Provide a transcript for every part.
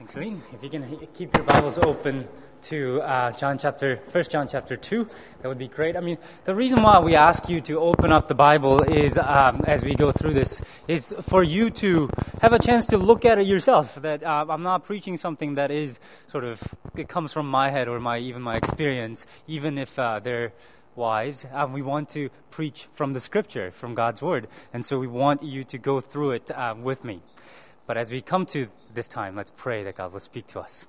Thanks. If you can keep your Bibles open to uh, John chapter, First John chapter two, that would be great. I mean, the reason why we ask you to open up the Bible is, um, as we go through this, is for you to have a chance to look at it yourself. That uh, I'm not preaching something that is sort of it comes from my head or my even my experience, even if uh, they're wise. Um, we want to preach from the Scripture, from God's Word, and so we want you to go through it uh, with me. But as we come to this time, let's pray that God will speak to us.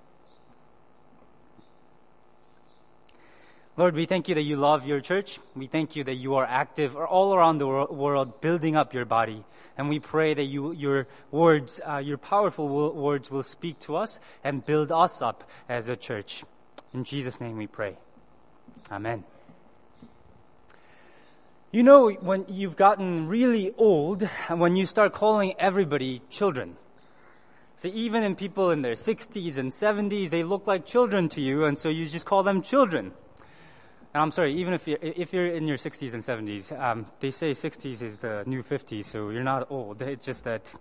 Lord, we thank you that you love your church. We thank you that you are active all around the world building up your body. And we pray that you, your words, uh, your powerful words will speak to us and build us up as a church. In Jesus' name we pray. Amen. You know, when you've gotten really old, when you start calling everybody children. So even in people in their 60s and 70s, they look like children to you, and so you just call them children. And I'm sorry, even if you're, if you're in your 60s and 70s, um, they say 60s is the new 50s, so you're not old. It's just that.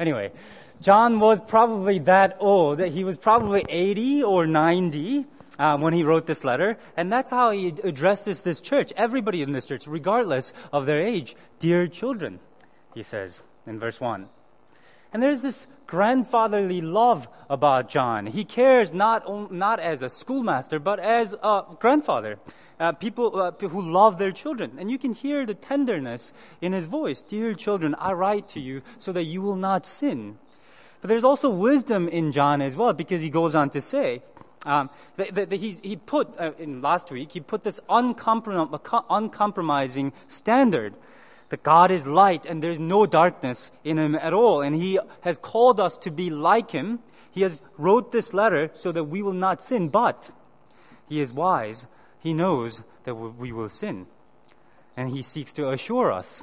Anyway, John was probably that old. He was probably 80 or 90 um, when he wrote this letter, and that's how he addresses this church, everybody in this church, regardless of their age. Dear children, he says in verse 1. And there's this grandfatherly love about John. He cares not, not as a schoolmaster, but as a grandfather. Uh, people uh, who love their children. And you can hear the tenderness in his voice. Dear children, I write to you so that you will not sin. But there's also wisdom in John as well, because he goes on to say, um, that, that, that he put, uh, in last week, he put this uncomprom- uncompromising standard that God is light and there's no darkness in him at all. And he has called us to be like him. He has wrote this letter so that we will not sin, but he is wise. He knows that we will sin. And he seeks to assure us.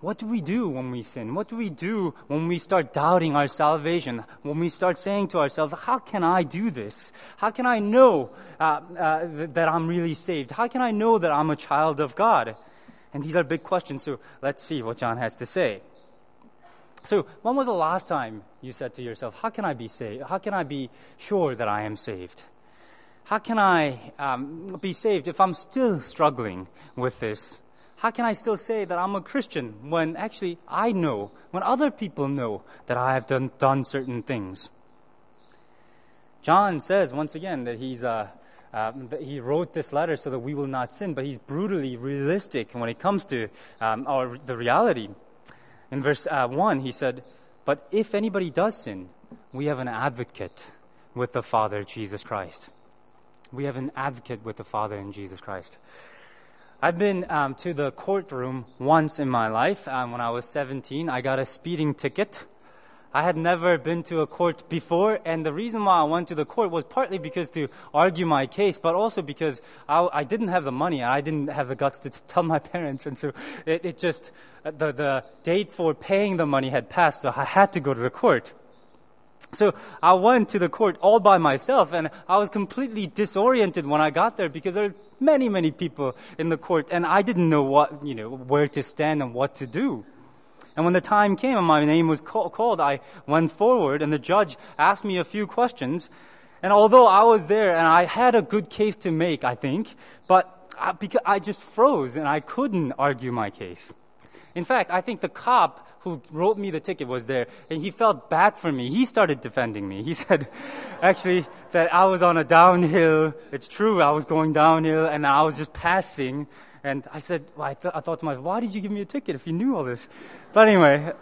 What do we do when we sin? What do we do when we start doubting our salvation? When we start saying to ourselves, How can I do this? How can I know uh, uh, that I'm really saved? How can I know that I'm a child of God? And these are big questions, so let's see what John has to say. So, when was the last time you said to yourself, How can I be saved? How can I be sure that I am saved? How can I um, be saved if I'm still struggling with this? How can I still say that I'm a Christian when actually I know, when other people know that I have done, done certain things? John says once again that he's a, um, he wrote this letter so that we will not sin, but he's brutally realistic when it comes to um, our, the reality. In verse uh, 1, he said, But if anybody does sin, we have an advocate with the Father, Jesus Christ. We have an advocate with the Father in Jesus Christ. I've been um, to the courtroom once in my life. Um, when I was 17, I got a speeding ticket I had never been to a court before, and the reason why I went to the court was partly because to argue my case, but also because I, I didn't have the money and I didn't have the guts to t- tell my parents, and so it, it just uh, the the date for paying the money had passed, so I had to go to the court. So I went to the court all by myself, and I was completely disoriented when I got there because there are many, many people in the court, and I didn't know what you know where to stand and what to do. And when the time came and my name was called, I went forward and the judge asked me a few questions. And although I was there and I had a good case to make, I think, but I, because I just froze and I couldn't argue my case. In fact, I think the cop who wrote me the ticket was there and he felt bad for me. He started defending me. He said, actually, that I was on a downhill. It's true, I was going downhill and I was just passing and I said, well, I, th- I thought to myself, why did you give me a ticket if you knew all this? But anyway,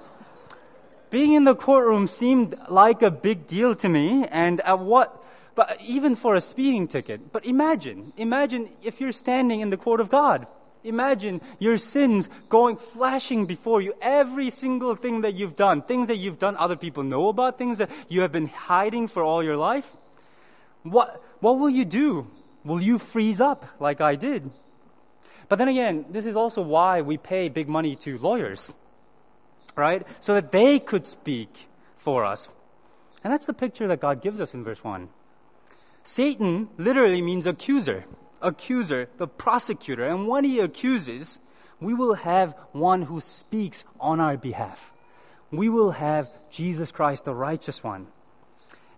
being in the courtroom seemed like a big deal to me. And at what, but even for a speeding ticket. But imagine, imagine if you're standing in the court of God. Imagine your sins going flashing before you. Every single thing that you've done, things that you've done other people know about, things that you have been hiding for all your life. What, what will you do? Will you freeze up like I did? But then again, this is also why we pay big money to lawyers, right? So that they could speak for us. And that's the picture that God gives us in verse 1. Satan literally means accuser, accuser, the prosecutor. And when he accuses, we will have one who speaks on our behalf. We will have Jesus Christ, the righteous one.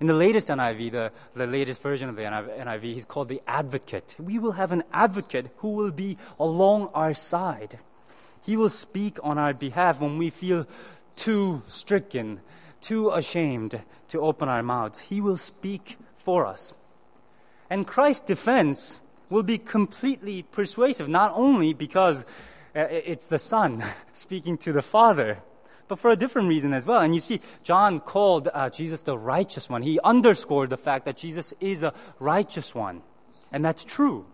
In the latest NIV, the, the latest version of the NIV, he's called the advocate. We will have an advocate who will be along our side. He will speak on our behalf when we feel too stricken, too ashamed to open our mouths. He will speak for us. And Christ's defense will be completely persuasive, not only because uh, it's the Son speaking to the Father, but for a different reason as well. And you see, John called uh, Jesus the righteous one. He underscored the fact that Jesus is a righteous one. And that's true.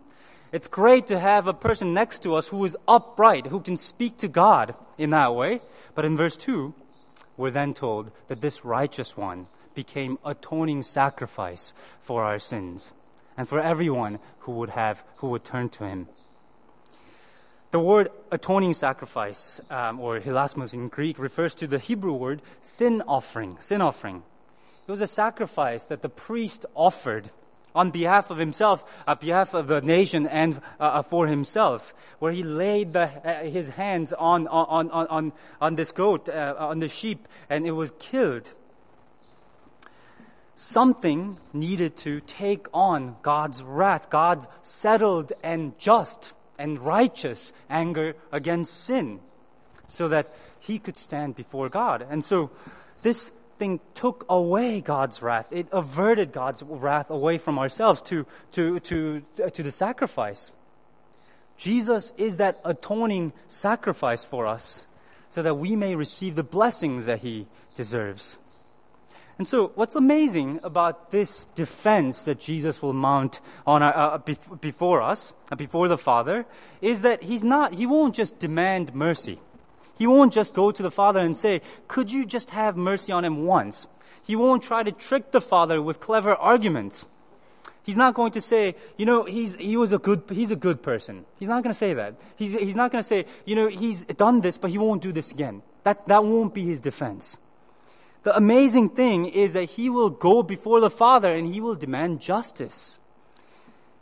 It's great to have a person next to us who is upright, who can speak to God in that way. But in verse 2, we're then told that this righteous one became atoning sacrifice for our sins and for everyone who would have who would turn to him. The word atoning sacrifice, um, or hilasmos in Greek, refers to the Hebrew word sin offering. Sin offering. It was a sacrifice that the priest offered on behalf of himself, on behalf of the nation, and uh, uh for himself, where he laid the, uh, his hands on, on, on, on, on this goat, uh, on the sheep, and it was killed. Something needed to take on God's wrath, God's settled and just and righteous anger against sin so that he could stand before God. And so this thing took away God's wrath. It averted God's wrath away from ourselves to, to, to, to the sacrifice. Jesus is that atoning sacrifice for us so that we may receive the blessings that he deserves. And so, what's amazing about this defense that Jesus will mount on our, uh, before us, uh, before the Father, is that he's not, he won't just demand mercy. He won't just go to the Father and say, Could you just have mercy on him once? He won't try to trick the Father with clever arguments. He's not going to say, you know, he's, he was a good, he's a good person. He's not going to say that. He's, he's not going to say, you know, he's done this, but he won't do this again. That, that won't be his defense. The amazing thing is that he will go before the Father and he will demand justice.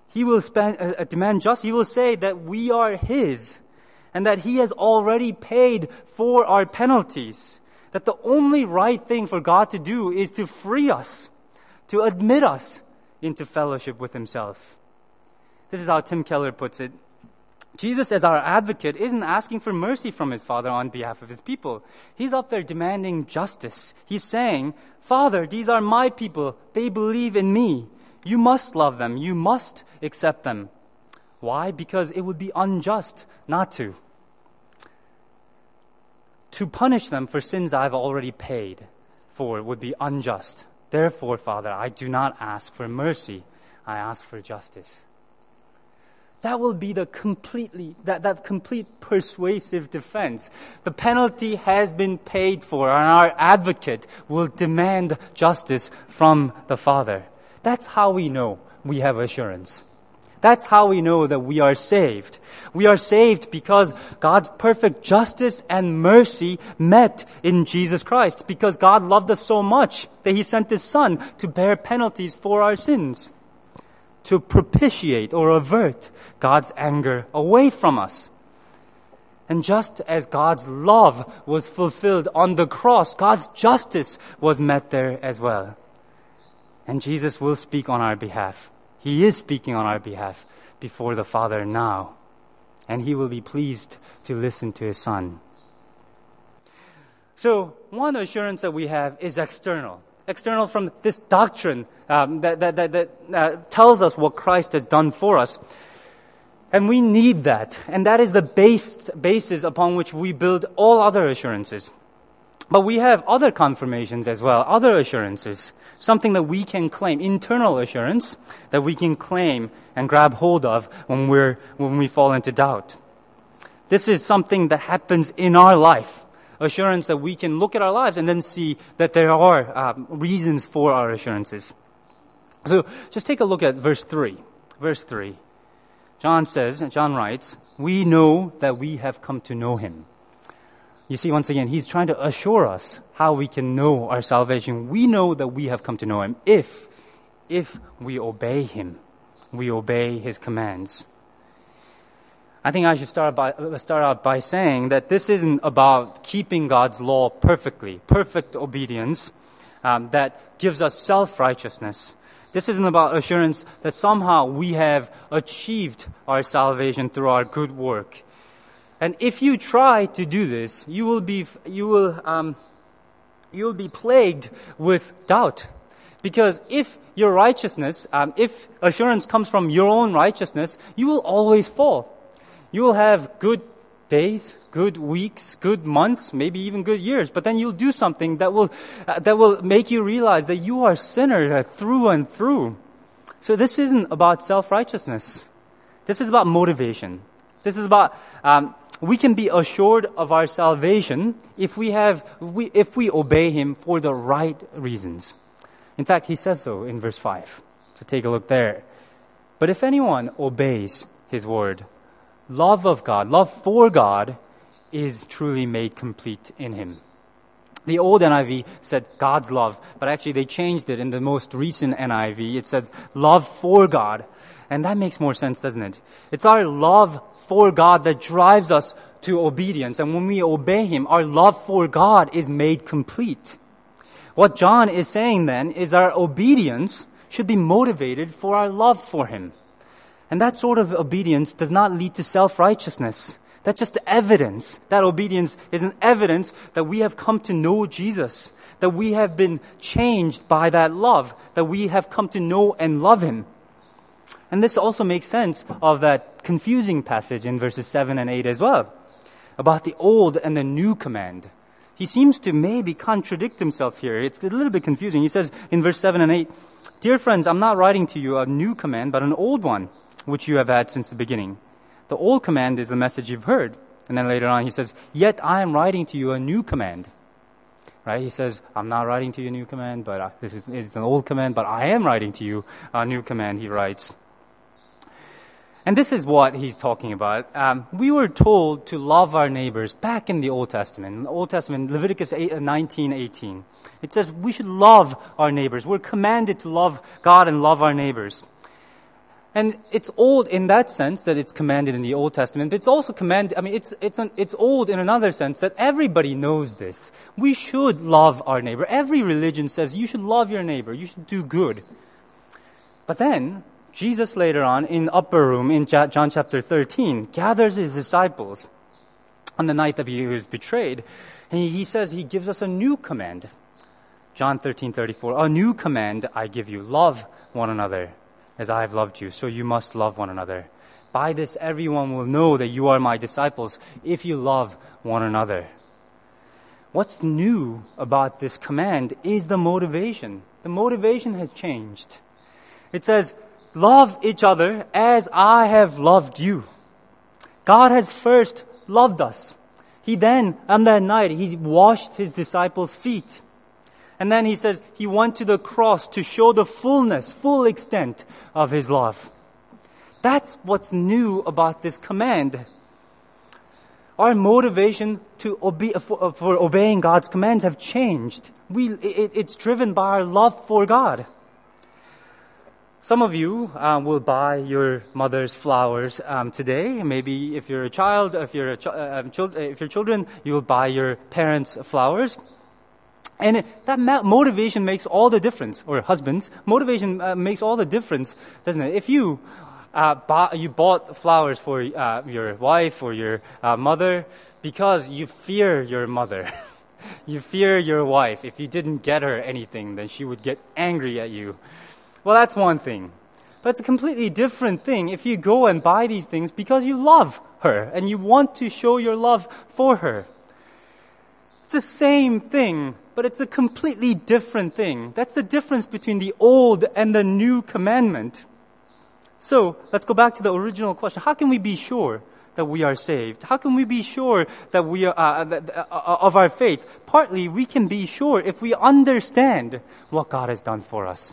He will spend, uh, uh, demand justice. He will say that we are his and that he has already paid for our penalties. That the only right thing for God to do is to free us, to admit us into fellowship with himself. This is how Tim Keller puts it. Jesus, as our advocate, isn't asking for mercy from his Father on behalf of his people. He's up there demanding justice. He's saying, Father, these are my people. They believe in me. You must love them. You must accept them. Why? Because it would be unjust not to. To punish them for sins I've already paid for would be unjust. Therefore, Father, I do not ask for mercy. I ask for justice. That will be the completely, that, that complete persuasive defense. The penalty has been paid for and our advocate will demand justice from the Father. That's how we know we have assurance. That's how we know that we are saved. We are saved because God's perfect justice and mercy met in Jesus Christ. Because God loved us so much that He sent His Son to bear penalties for our sins to propitiate or avert God's anger away from us. And just as God's love was fulfilled on the cross, God's justice was met there as well. And Jesus will speak on our behalf. He is speaking on our behalf before the Father now. And he will be pleased to listen to his Son. So, one assurance that we have is external external from this doctrine um, that, that, that, that uh, tells us what Christ has done for us. And we need that. And that is the base, basis upon which we build all other assurances. But we have other confirmations as well, other assurances, something that we can claim, internal assurance that we can claim and grab hold of when, we're, when we fall into doubt. This is something that happens in our life assurance that we can look at our lives and then see that there are um, reasons for our assurances. So just take a look at verse 3. Verse 3. John says, John writes, We know that we have come to know him. You see, once again, he's trying to assure us how we can know our salvation. We know that we have come to know him if, if we obey him, we obey his commands. I think I should start, by, start out by saying that this isn't about keeping God's law perfectly, perfect obedience. um, that gives us self righteousness. This isn't about assurance that somehow we have achieved our salvation through our good work. And if you try to do this, you will be, you will, um, you will be plagued with doubt. Because if your righteousness, um, if assurance comes from your own righteousness, you will always fall. You will have good days, good weeks, good months, maybe even good years. But then you'll do something that will, uh, that will make you realize that you are a sinner uh, through and through. So this isn't about self-righteousness. This is about motivation. This is about, um, we can be assured of our salvation if we have, we, if we obey Him for the right reasons. In fact, He says so in verse 5. So take a look there. But if anyone obeys His word, love of God, love for God, is truly made complete in Him. The old NIV said God's love, but actually they changed it in the most recent NIV. It said love for God. And that makes more sense, doesn't it? It's our love for God that drives us to obedience. And when we obey Him, our love for God is made complete. What John is saying then is our obedience should be motivated for our love for Him. And that sort of obedience does not lead to self righteousness. That's just evidence. That obedience is an evidence that we have come to know Jesus, that we have been changed by that love, that we have come to know and love Him. And this also makes sense of that confusing passage in verses 7 and 8 as well, about the old and the new command. He seems to maybe contradict himself here. It's a little bit confusing. He says in verse 7 and 8, Dear friends, I'm not writing to you a new command, but an old one, which you have had since the beginning. The old command is the message you've heard. And then later on, he says, Yet I am writing to you a new command. Right? He says, I'm not writing to you a new command, but uh, this is it's an old command, but I am writing to you a new command, he writes. And this is what he's talking about. Um, we were told to love our neighbors back in the Old Testament. In the Old Testament, Leviticus 8, uh, 19, 18. It says we should love our neighbors. We're commanded to love God and love our neighbors. And it's old in that sense that it's commanded in the Old Testament, but it's also commanded, I mean, it's, it's, an, it's old in another sense that everybody knows this. We should love our neighbor. Every religion says you should love your neighbor, you should do good. But then, Jesus later on in upper room in John chapter 13 gathers his disciples on the night that he was betrayed. And he says he gives us a new command. John 13, 34. A new command I give you. Love one another as I have loved you. So you must love one another. By this everyone will know that you are my disciples if you love one another. What's new about this command is the motivation. The motivation has changed. It says, Love each other as I have loved you. God has first loved us. He then, on that night, he washed his disciples' feet. And then he says he went to the cross to show the fullness, full extent of his love. That's what's new about this command. Our motivation to obe- for, for, obeying God's commands have changed. We, it, it's driven by our love for God. Some of you uh, will buy your mother's flowers um, today. Maybe if you're a child, if you're, a ch- uh, um, if you're children, you will buy your parents flowers. And that motivation makes all the difference, or husbands, motivation uh, makes all the difference, doesn't it? If you, uh, bought, you bought flowers for uh, your wife or your uh, mother because you fear your mother. you fear your wife. If you didn't get her anything, then she would get angry at you. Well, that's one thing. But it's a completely different thing if you go and buy these things because you love her and you want to show your love for her. It's the same thing, but it's a completely different thing. That's the difference between the old and the new commandment. So let's go back to the original question. How can we be sure that we are saved? How can we be sure that we are uh, uh, uh, of our faith? Partly, we can be sure if we understand what God has done for us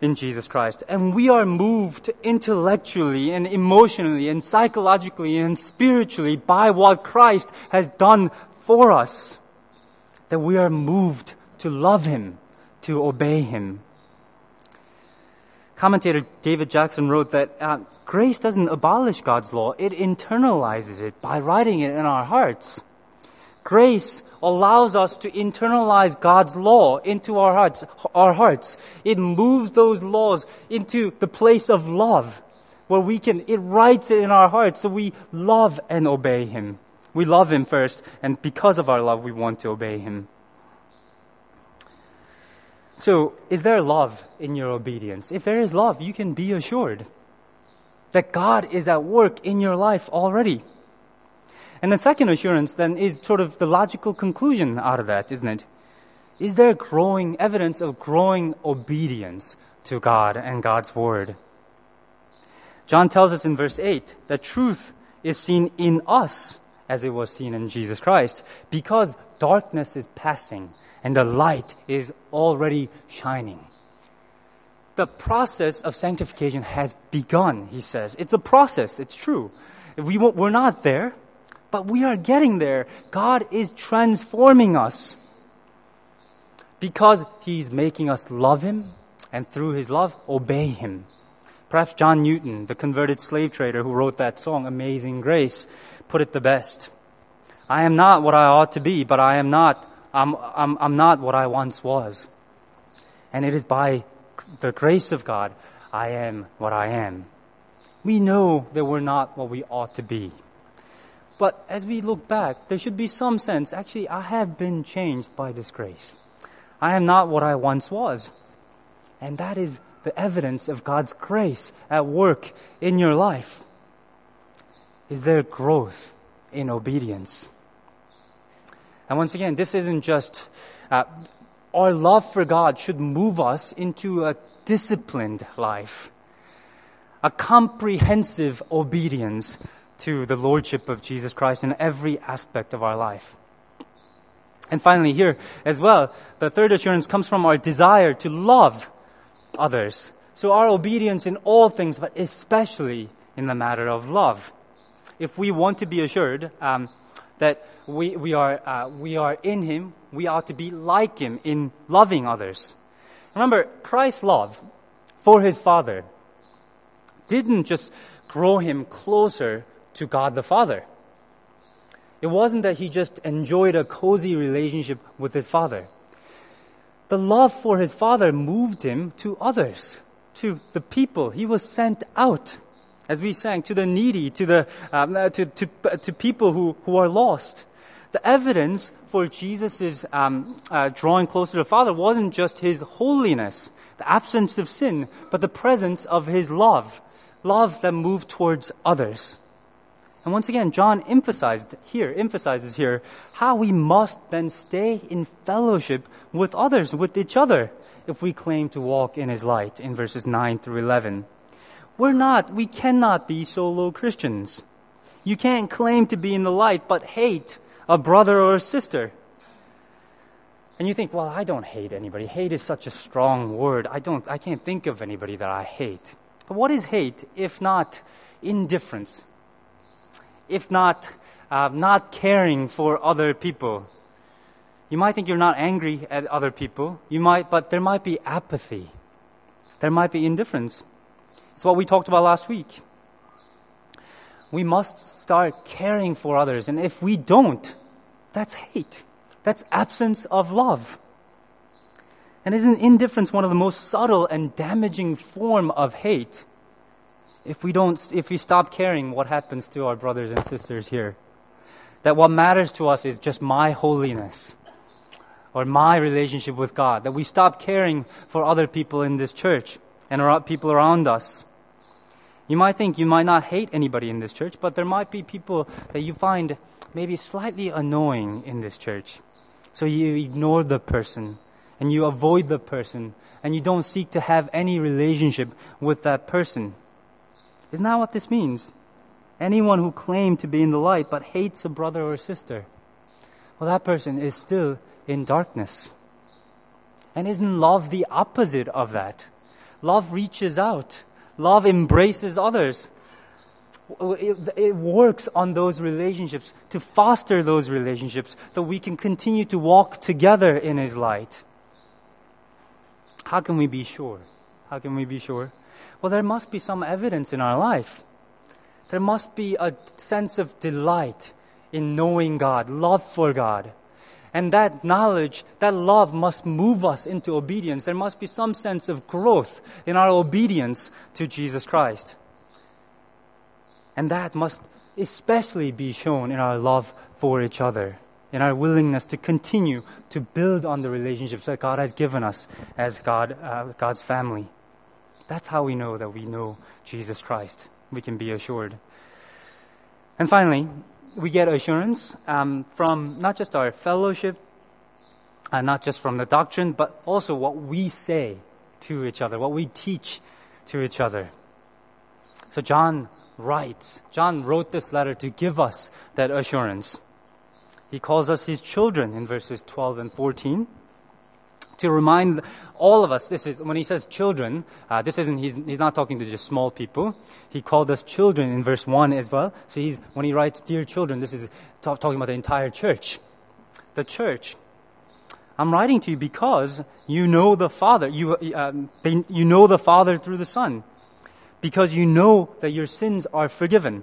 in Jesus Christ. And we are moved intellectually and emotionally and psychologically and spiritually by what Christ has done for us. That we are moved to love Him, to obey Him. Commentator David Jackman wrote that uh, grace doesn't abolish God's law, it internalizes it by writing it in our hearts. Grace allows us to internalize God's law into our hearts, our hearts. It moves those laws into the place of love where we can, it writes it in our hearts so we love and obey Him. We love Him first, and because of our love, we want to obey Him. So, is there love in your obedience? If there is love, you can be assured that God is at work in your life already. And the second assurance then is sort of the logical conclusion out of that, isn't it? Is there growing evidence of growing obedience to God and God's word? John tells us in verse 8 that truth is seen in us as it was seen in Jesus Christ because darkness is passing and the light is already shining. The process of sanctification has begun, he says. It's a process, it's true. We, we're not there, but we are getting there. God is transforming us because He's making us love Him and through His love, obey Him. Perhaps John Newton, the converted slave trader who wrote that song, Amazing Grace, put it the best. I am not what I ought to be, but I am not, I'm, I'm, I'm not what I once was. And it is by the grace of God I am what I am. We know that we're not what we ought to be. But as we look back, there should be some sense actually, I have been changed by this grace. I am not what I once was. And that is the evidence of God's grace at work in your life. Is there growth in obedience? And once again, this isn't just uh, our love for God should move us into a disciplined life, a comprehensive obedience to the Lordship of Jesus Christ in every aspect of our life. And finally, here as well, the third assurance comes from our desire to love others. So, our obedience in all things, but especially in the matter of love. If we want to be assured um, that we, we, are, uh, we are in Him, we ought to be like Him in loving others. Remember, Christ's love for His Father didn't just grow Him closer to God the Father. It wasn't that he just enjoyed a cozy relationship with his father. The love for his father moved him to others, to the people. He was sent out, as we sang, to the needy, to, the, um, uh, to, to, uh, to people who, who are lost. The evidence for Jesus' um, uh, drawing closer to the Father wasn't just his holiness, the absence of sin, but the presence of his love, love that moved towards others. And once again, John emphasized here, emphasizes here how we must then stay in fellowship with others, with each other, if we claim to walk in his light in verses 9 through 11. We're not, we cannot be solo Christians. You can't claim to be in the light but hate a brother or a sister. And you think, well, I don't hate anybody. Hate is such a strong word. I don't I can't think of anybody that I hate. But what is hate if not indifference? if not uh, not caring for other people. You might think you're not angry at other people. You might, but there might be apathy. There might be indifference. It's what we talked about last week. We must start caring for others, and if we don't, that's hate. That's absence of love. And isn't indifference one of the most subtle and damaging form of hate? if we don't, if we stop caring what happens to our brothers and sisters here, that what matters to us is just my holiness or my relationship with God, that we stop caring for other people in this church and people around us. You might think you might not hate anybody in this church, but there might be people that you find maybe slightly annoying in this church. So you ignore the person and you avoid the person and you don't seek to have any relationship with that person. Isn't that what this means? Anyone who claimed to be in the light but hates a brother or sister, well, that person is still in darkness. And isn't love the opposite of that? Love reaches out, love embraces others. It, it, works on those relationships to foster those relationships so we can continue to walk together in His light. How can we be sure? How can we be sure? Well, there must be some evidence in our life. There must be a sense of delight in knowing God, love for God. And that knowledge, that love must move us into obedience. There must be some sense of growth in our obedience to Jesus Christ. And that must especially be shown in our love for each other, in our willingness to continue to build on the relationships that God has given us as God, uh, God's family. That's how we know that we know Jesus Christ. We can be assured. And finally, we get assurance um, from not just our fellowship, and uh, not just from the doctrine, but also what we say to each other, what we teach to each other. So John writes, John wrote this letter to give us that assurance. He calls us his children in verses 12 and 14 to remind all of us this is when he says children uh, this isn't he's, he's not talking to just small people. He called us children in verse 1 as well. So he's when he writes dear children this is talk, talking about the entire church. The church i'm writing to you because you know the father. You, um, they, you know the father through the son. Because you know that your sins are forgiven.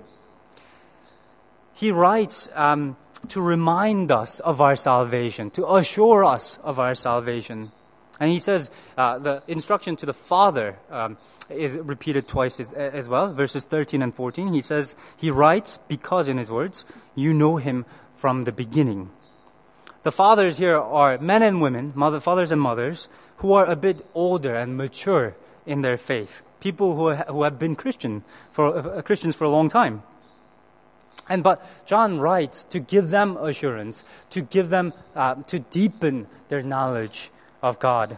He writes um, to remind us of our salvation, to assure us of our salvation. And he says uh, the instruction to the Father um, is repeated twice as, as, well, verses 13 and 14. He says, He writes, because in his words, you know him from the beginning. The fathers here are men and women, mother, fathers and mothers, who are a bit older and mature in their faith. People who, who have been Christian for, uh, Christians for a long time. And but John writes to give them assurance, to give them, uh, to deepen their knowledge of God.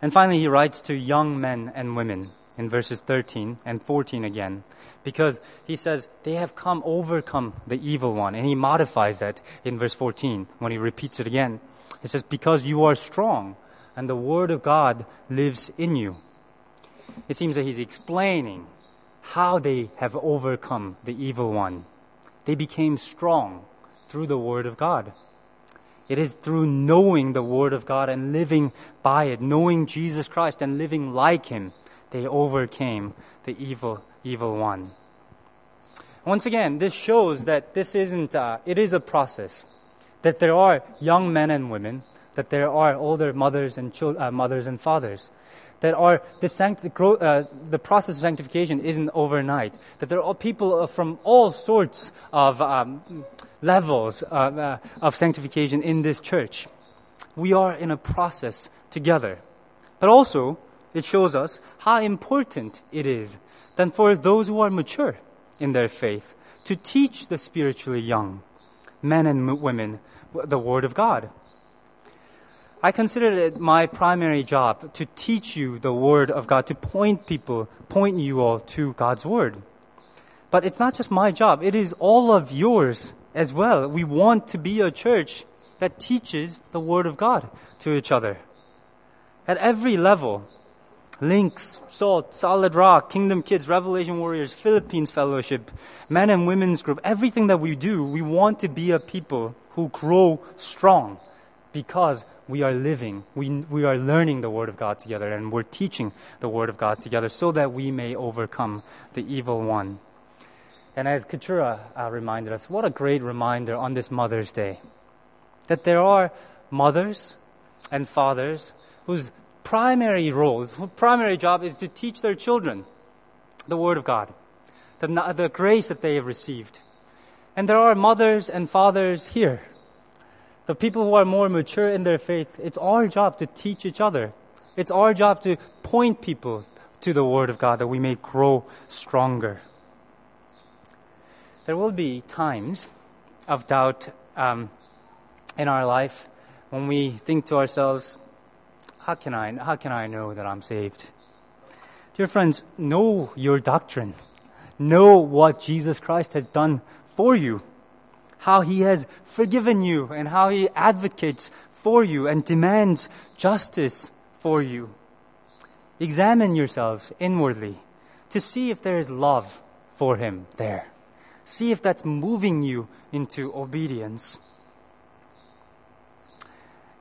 And finally, he writes to young men and women in verses 13 and 14 again, because he says they have come overcome the evil one, and he modifies that in verse 14 when he repeats it again. He says, "Because you are strong, and the word of God lives in you." It seems that he's explaining how they have overcome the evil one. They became strong through the Word of God. It is through knowing the Word of God and living by it, knowing Jesus Christ and living like Him, they overcame the evil, evil one. Once again, this shows that this isn't, uh, it is a process. That there are young men and women, that there are older mothers and uh, mothers and fathers, that are the, uh, the process of sanctification isn't overnight. That there are people from all sorts of um, levels of, uh, of sanctification in this church. We are in a process together. But also, it shows us how important it is then for those who are mature in their faith to teach the spiritually young men and women the Word of God. I consider it my primary job to teach you the Word of God, to point people, point you all to God's Word. But it's not just my job, it is all of yours as well. We want to be a church that teaches the Word of God to each other. At every level, Links, Salt, Solid Rock, Kingdom Kids, Revelation Warriors, Philippines Fellowship, Men and Women's Group, everything that we do, we want to be a people who grow strong because we are living, we, we are learning the Word of God together, and we're teaching the Word of God together so that we may overcome the evil one. And as Keturah uh, reminded us, what a great reminder on this Mother's Day that there are mothers and fathers whose primary role, whose primary job is to teach their children the Word of God, the, the grace that they have received. And there are mothers and fathers here the people who are more mature in their faith, it's our job to teach each other. It's our job to point people to the Word of God that we may grow stronger. There will be times of doubt um, in our life when we think to ourselves, how can, I, how can I know that I'm saved? Dear friends, know your doctrine. Know what Jesus Christ has done for you how He has forgiven you and how He advocates for you and demands justice for you. Examine yourselves inwardly to see if there is love for Him there. See if that's moving you into obedience.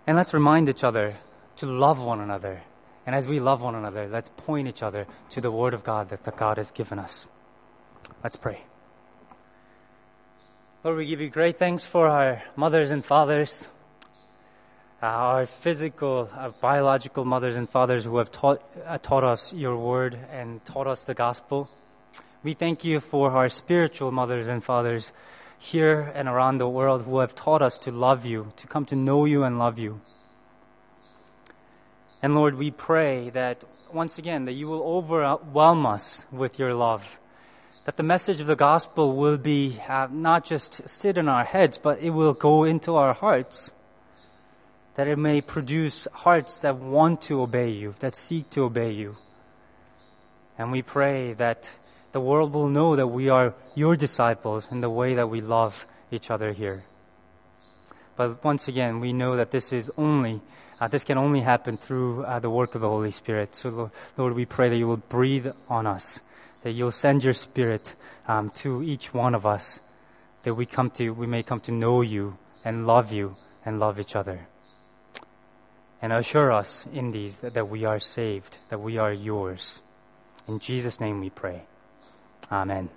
And let's remind each other to love one another. And as we love one another, let's point each other to the Word of God that God has given us. Let's pray. Lord, we give you great thanks for our mothers and fathers, uh, our physical, uh, biological mothers and fathers who have taught, uh, taught us your word and taught us the gospel. We thank you for our spiritual mothers and fathers here and around the world who have taught us to love you, to come to know you and love you. And Lord, we pray that once again that you will overwhelm us with your love. That the message of the gospel will be uh, not just sit in our heads, but it will go into our hearts. That it may produce hearts that want to obey you, that seek to obey you. And we pray that the world will know that we are your disciples in the way that we love each other here. But once again, we know that this is only, uh, this can only happen through uh, the work of the Holy Spirit. So, Lord, Lord, we pray that you will breathe on us, that you'll send your Spirit um, to each one of us, that we come to, we may come to know you and love you and love each other. And assure us in these that, that we are saved, that we are yours. In Jesus' name we pray. Amen.